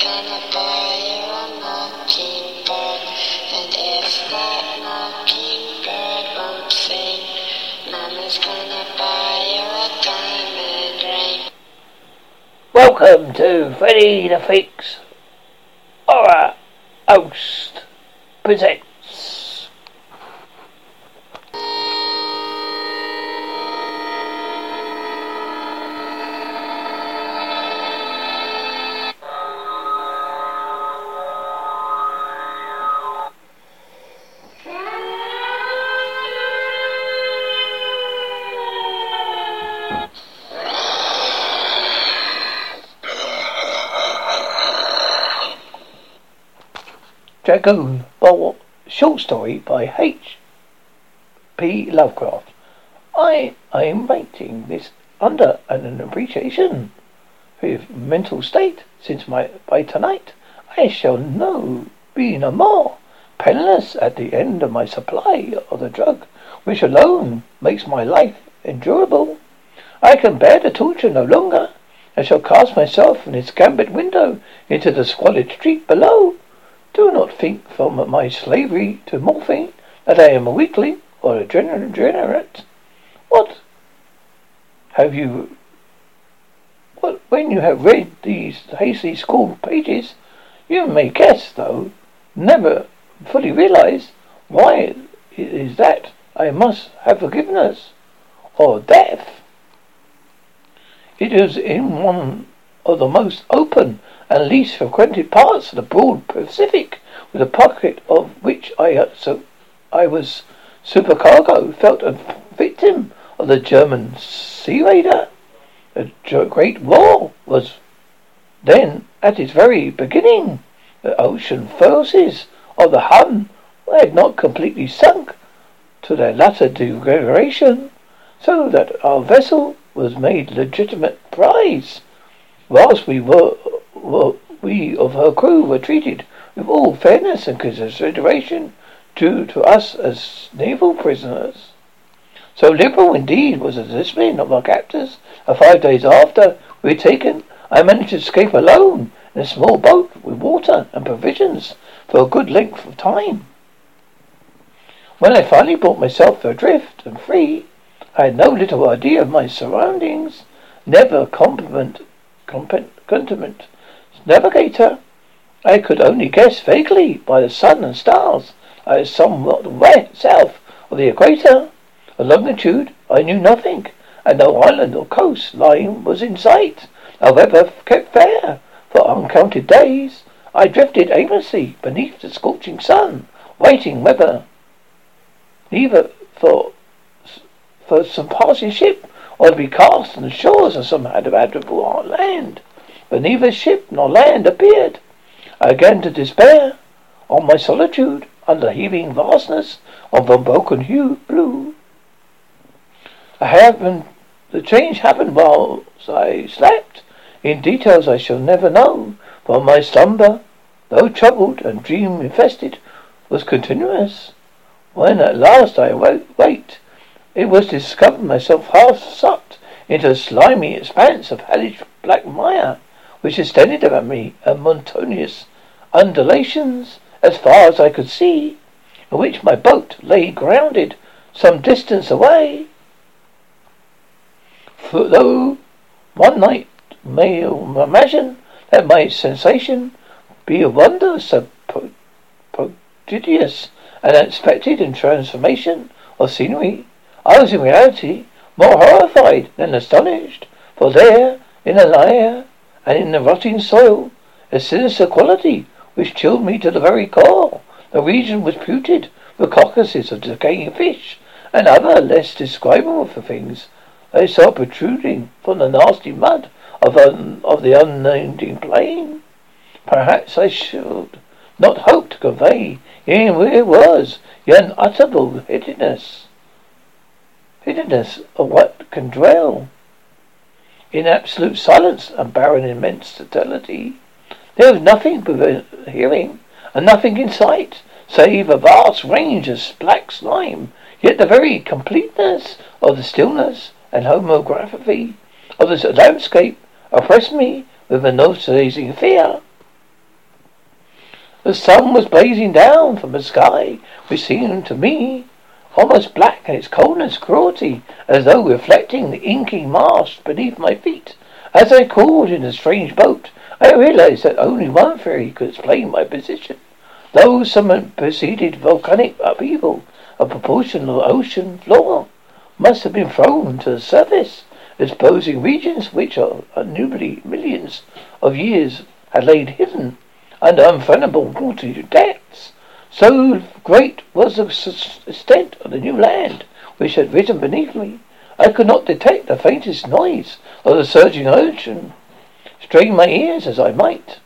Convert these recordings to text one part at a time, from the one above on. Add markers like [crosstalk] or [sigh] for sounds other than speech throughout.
Gonna buy you a mockingbird, and if that mockingbird won't sing, Mama's gonna buy you a diamond ring. Welcome to Freddy the Freak Horror Host presents. Dragon, Ball, short story by H. P. Lovecraft. I I am writing this under an appreciation of mental state, since my by tonight I shall know be no more penniless at the end of my supply of the drug, which alone makes my life endurable. I can bear the torture no longer, and shall cast myself from this gambit window into the squalid street below. Do not think from my slavery to morphine that I am a weakling or a degenerate. What have you? What when you have read these hasty school pages, you may guess, though never fully realize, why it is that I must have forgiveness or death. It is in one of the most open and least frequented parts of the broad Pacific, with a pocket of which I so I was supercargo, felt a victim of the German sea raider. The Great War was then at its very beginning. The ocean forces of the Hun had not completely sunk to their latter degradation, so that our vessel was made legitimate prize, whilst we were well, we of her crew were treated with all fairness and consideration due to us as naval prisoners. So liberal indeed was the discipline of our captors that five days after we were taken, I managed to escape alone in a small boat with water and provisions for a good length of time. When I finally brought myself adrift and free, I had no little idea of my surroundings, never compliment, compliment, navigator. I could only guess vaguely by the sun and stars. I was somewhat west south of the equator. Of longitude, I knew nothing, and no island or coast line was in sight. However, kept fair for uncounted days. I drifted aimlessly beneath the scorching sun, waiting whether either for for some passing ship or to be cast on the shores of some habitable land. But neither ship nor land appeared. I began to despair on my solitude under the heaving vastness of the broken hue blue. I happened, the change happened whilst I slept. In details I shall never know, for my slumber, though troubled and dream infested, was continuous. When at last I waked, it was to discover myself half sucked into a slimy expanse of hellish black mire, which extended about me in monotonous undulations as far as I could see, in which my boat lay grounded some distance away. For though one night may imagine that my sensation be a wonder so prodigious and unexpected in transformation of scenery, I was in reality more horrified than astonished, for there, in the lair and in the rotting soil, a sinister quality which chilled me to the very core. The region was putrid with carcasses of decaying fish and other less describable things I saw protruding from the nasty mud of, un- of the unnamed plain. Perhaps I should not hope to convey in where it was the unutterable hiddenness, hiddenness of what can dwell in absolute silence and barren immense totality. There was nothing but hearing and nothing in sight, save a vast range of black slime. Yet the very completeness of the stillness and homography of the landscape oppressed me with a nauseating fear. The sun was blazing down from the sky, which seemed to me almost black in its coldness, cruelty, as though reflecting the inky marsh beneath my feet. As I crawled in the strange boat, I realized that only one theory could explain my position. Though some preceded volcanic upheaval, a proportion of the ocean floor must have been thrown to the surface, exposing regions which are innumerably millions of years had laid hidden under unfathomable watery depths. So great was the extent of the new land which had risen beneath me. I could not detect the faintest noise of the surging ocean, strain my ears as I might.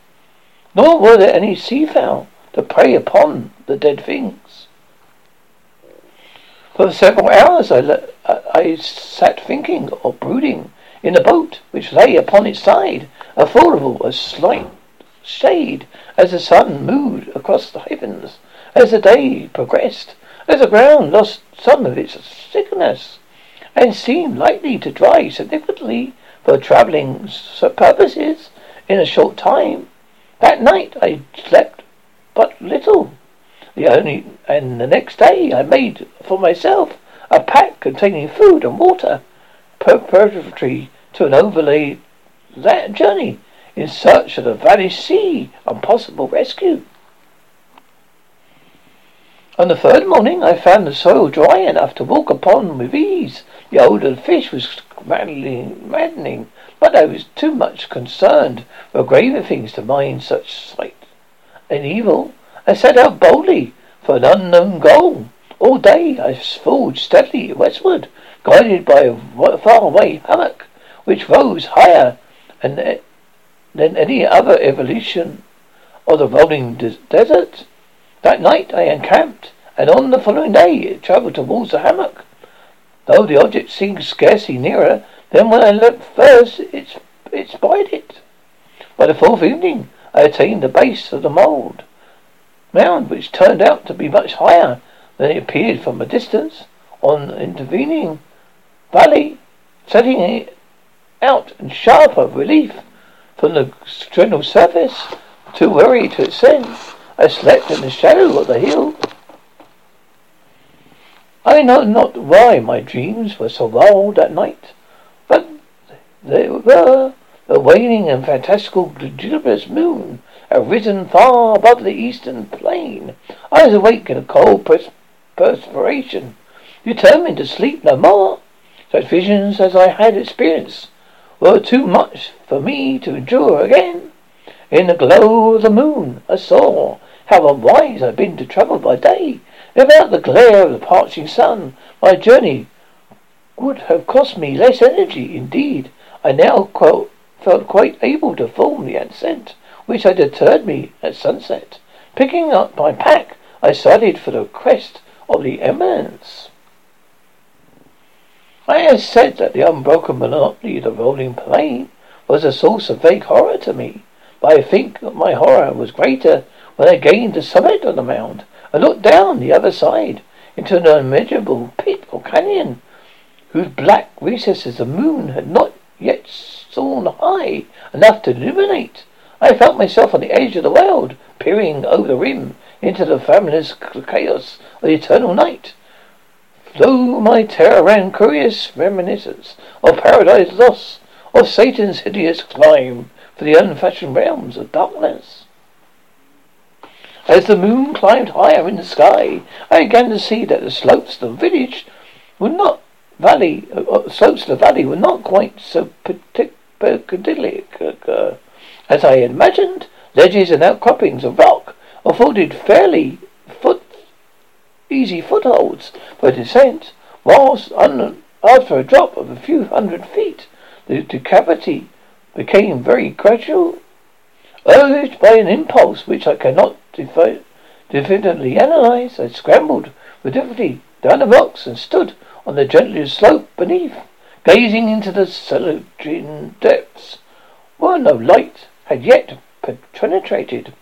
Nor were there any seafowl to prey upon the dead things. For several hours I, le- I sat thinking or brooding in the boat which lay upon its side, affordable a slight shade as the sun moved across the heavens. As the day progressed, as the ground lost some of its thickness and seemed likely to dry significantly for travelling purposes in a short time, that night I slept but little. The only and the next day I made for myself a pack containing food and water, preparatory to an overlay that journey in search of the vanished sea and possible rescue. On the third morning, I found the soil dry enough to walk upon with ease. The the fish was maddening, but I was too much concerned for graver things to mind such slight and evil. I set out boldly for an unknown goal. All day I forged steadily westward, guided by a faraway hummock, which rose higher than any other evolution of the rolling des- desert. That night I encamped, and on the following day travelled towards the hammock. Though the object seemed scarcely nearer than when I looked first, it, it spied it. By the fourth evening, I attained the base of the mould mound, which turned out to be much higher than it appeared from a distance. On intervening valley, setting it out in sharper relief from the general surface, too weary to ascend. I slept in the shadow of the hill. I know not why my dreams were so wild that night, but they were the waning and fantastical glorious moon had risen far above the eastern plain. I was awake in a cold pers- perspiration, determined to sleep no more. Such visions as I had experienced were too much for me to endure again. In the glow of the moon, I saw how unwise I'd been to travel by day. Without the glare of the parching sun, my journey would have cost me less energy. Indeed, I now felt quite able to form the ascent, which had deterred me at sunset. Picking up my pack, I started for the crest of the eminence. I have said that the unbroken monotony of the rolling plain was a source of vague horror to me. But I think that my horror was greater when I gained the summit of the mound and looked down the other side into an unmeasurable pit or canyon whose black recesses the moon had not yet soared high enough to illuminate. I felt myself on the edge of the world, peering over the rim into the fathomless chaos of the eternal night. Though my terror ran curious reminiscence of paradise lost, of Satan's hideous climb for the unfashioned realms of darkness. As the moon climbed higher in the sky, I began to see that the slopes of the village were not valley, uh, uh slopes of the valley were not quite so perpendicular uh, as I had imagined. Ledges and outcroppings of rock afforded fairly foot easy footholds for descent, whilst un, after a drop of a few hundred feet, the decavity became very gradual. Urged by an impulse which I cannot defi- definitely analyze, I scrambled with difficulty down the rocks and stood on the gentler slope beneath, gazing into the Celadrian depths, where no light had yet penetrated.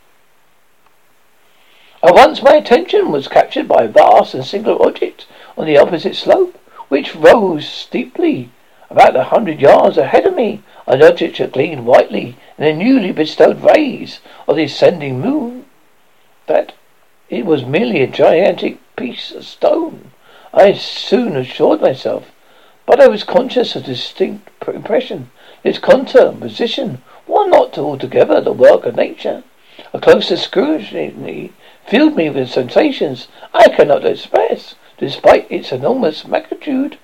At once my attention was captured by a vast and singular object on the opposite slope, which rose steeply about a hundred yards ahead of me, I noticed it gleamed whitely in the newly bestowed rays of the ascending moon. That it was merely a gigantic piece of stone. I soon assured myself, but I was conscious of distinct impression. Its contour and position were not altogether the work of nature. A closer scrutiny filled me with sensations I cannot express, despite its enormous magnitude.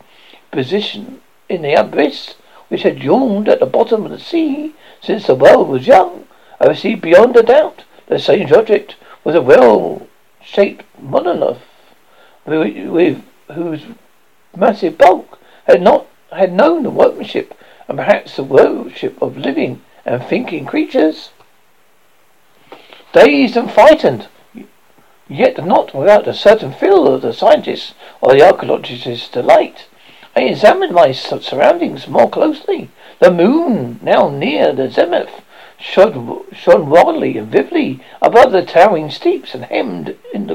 Position in the abyss, which had yawned at the bottom of the sea since the world was young, I perceived beyond a doubt the strange object was a well-shaped monolith with, with whose massive bulk had not had known the workmanship and perhaps the worship of living and thinking creatures. Dazed and frightened, yet not without a certain thrill of the scientist's or the archaeologist's delight, I examined my surroundings more closely. The moon, now near the zenith, shone, shone wildly and vividly above the towering steeps and hemmed in the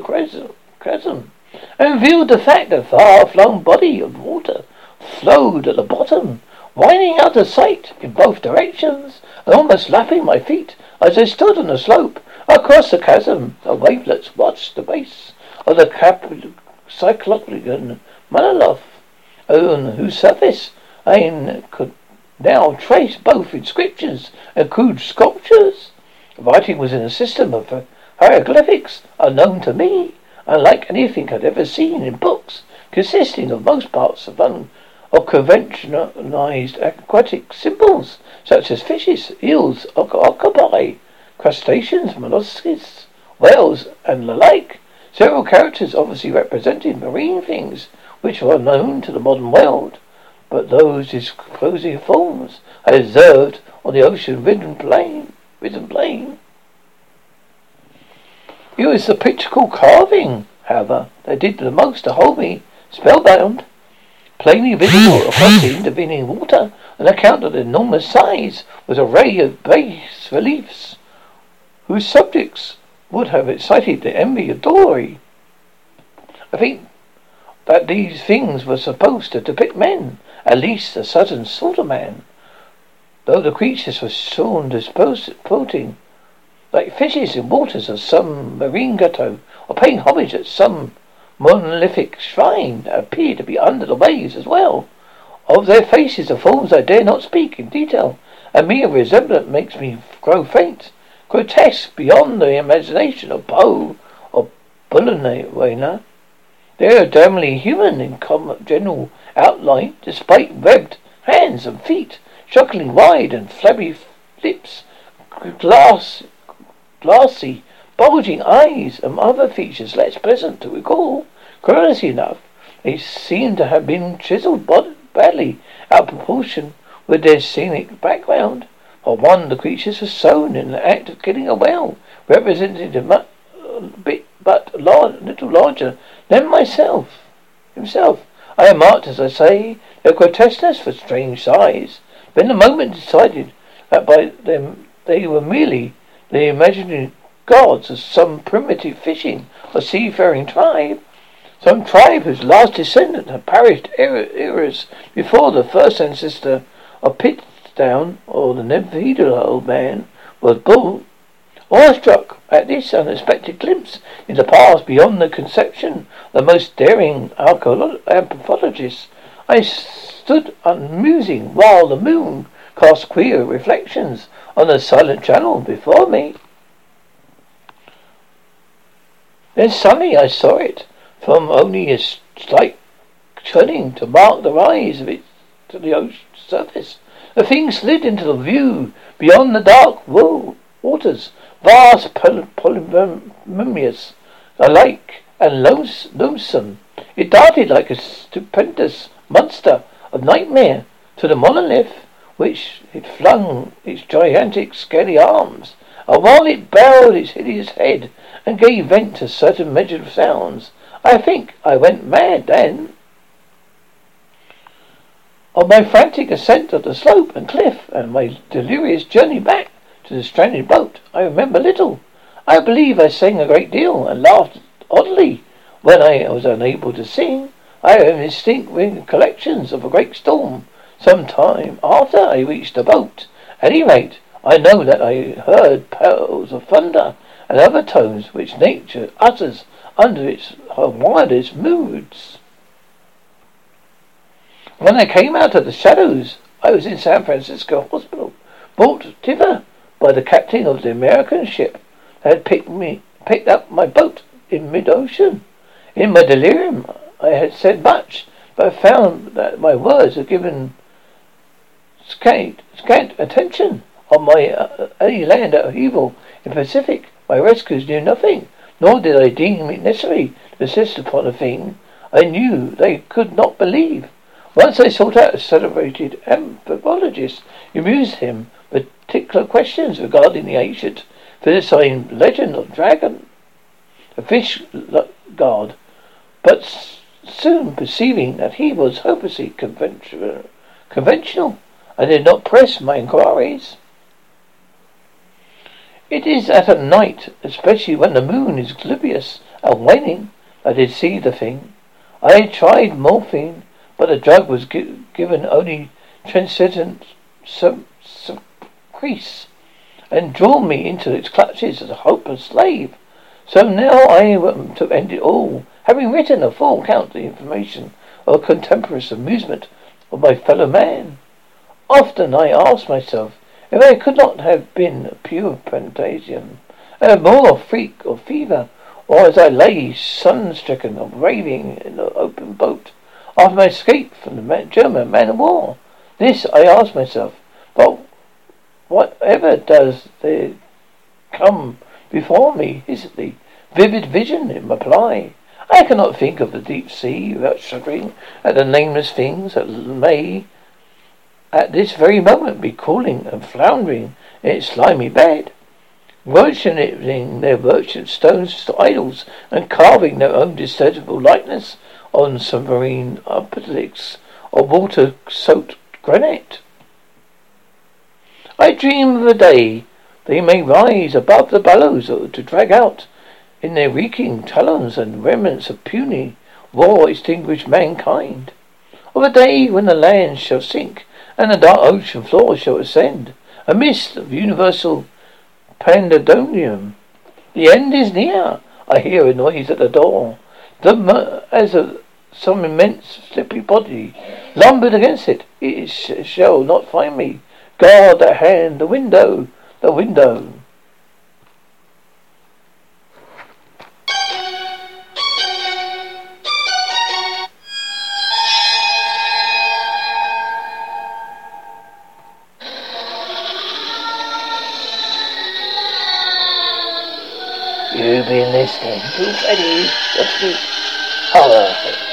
chasm and revealed the fact that a far-flung body of water flowed at the bottom, winding out of sight in both directions and almost lapping my feet as I stood on the slope across the chasm. The wavelets watched the base of the cap- cyclopean monolith, on whose surface I could now trace both inscriptions and crude sculptures. Writing was in a system of hieroglyphics unknown to me unlike anything I'd ever seen in books, consisting of most parts of, un- of conventionalized aquatic symbols, such as fishes, eels, octopi, crustaceans, mollusks, whales, and the like. Several characters obviously represented marine things, which were unknown to the modern world, but those disclosing forms I observed on the ocean-ridden plain, ridden plain. It was the pictorial carving, however, that did the most to hold me spellbound. Plainly visible [sighs] across the intervening water, on account of the enormous size, was a array of bas reliefs, whose subjects would have excited the envy of Doré. I think that these things were supposed to depict men, at least a certain sort of man, though the creatures were shown disposing like fishes in waters of some marine grotto, or paying homage at some monolithic shrine that appeared to be under the waves as well. Of their faces and forms I dare not speak in detail. A mere resemblance makes me grow faint. Grotesque beyond the imagination of Poe or Bullenweiner. They are damnably human in general outline, despite webbed hands and feet, shockingly wide and flabby lips, glass glassy, bulging eyes, and other features less pleasant to recall. Curiously enough, they seem to have been chiseled badly out of proportion with their scenic background. For one, the creatures were sewn in the act of killing a whale, representing a uh, bit but large, little larger than myself himself. I remarked, as I say, their grotesqueness for strange size. Then the moment decided that by them they were merely the imaginary gods of some primitive fishing or seafaring tribe. Some tribe whose last descendant had perished eras before the first ancestor of Piltdown or the Neanderthal man was born. Awestruck at this unexpected glimpse in the past beyond the conception of the most daring anthropologists, I stood unmusing while the moon cast queer reflections on the silent channel before me. Then suddenly I saw it, from only a slight turning to mark the rise of it to the ocean surface. The thing slid into the view beyond the dark waters, vast, polyphemus, alike and lonesome. It darted like a stupendous monster of nightmare to the monolith which it flung its gigantic scaly arms, and while it bowed its hideous head and gave vent to certain measured sounds, I think I went mad then. On my frantic ascent of the slope and cliff, and my delirious journey back to the stranded boat, I remember little. I believe I sang a great deal and laughed oddly when I was unable to sing. I have distinct recollections of a great storm some time after I reached the boat. At any rate, I know that I heard peals of thunder and other tones which nature utters under its wildest moods. When I came out of the shadows, I was in San Francisco Hospital, brought thither by the captain of the American ship that had picked me picked up my boat in mid-ocean. In my delirium, I had said much, but I found that my words had given scant, scant attention. On my uh, any land of evil in Pacific, my rescuers knew nothing, nor did I deem it necessary to insist upon a thing I knew they could not believe. Once I sought out a celebrated anthropologist, amused him particular questions regarding the ancient Philistine legend of dragon, a fish god, but soon perceiving that he was hopelessly conventional, I did not press my inquiries. It is at a night, especially when the moon is oblivious and waning, I did see the thing. I tried morphine, but the drug was gi- given only transcendent sub- crease and drawn me into its clutches as a hopeless slave. So now I am to end it all, having written a full account of the information of a contemporaneous amusement of my fellow man. Often I ask myself if I could not have been a pure Pentasian, a more freak or fever, or as I lay sun-stricken or raving in the open boat after my escape from the German man of war. This I ask myself, but whatever does there come before me is the vivid vision in reply. I cannot think of the deep sea without shuddering at the nameless things that may at this very moment be crawling and floundering in its slimy bed, worshipping their virtuous stone idols and carving their own detestable likeness on submarine obelisks or water-soaked granite. I dream of a day they may rise above the billows to drag out in their reeking talons and remnants of puny war extinguished mankind. Of a day when the land shall sink and the dark ocean floor shall ascend, a mist of universal pandemonium. The end is near. I hear a noise at the door. The, as a, some immense slippery body lumbered against it, it sh- shall not find me. Guard the hand, the window, the window. You've been listening to Freddy the Freak Horror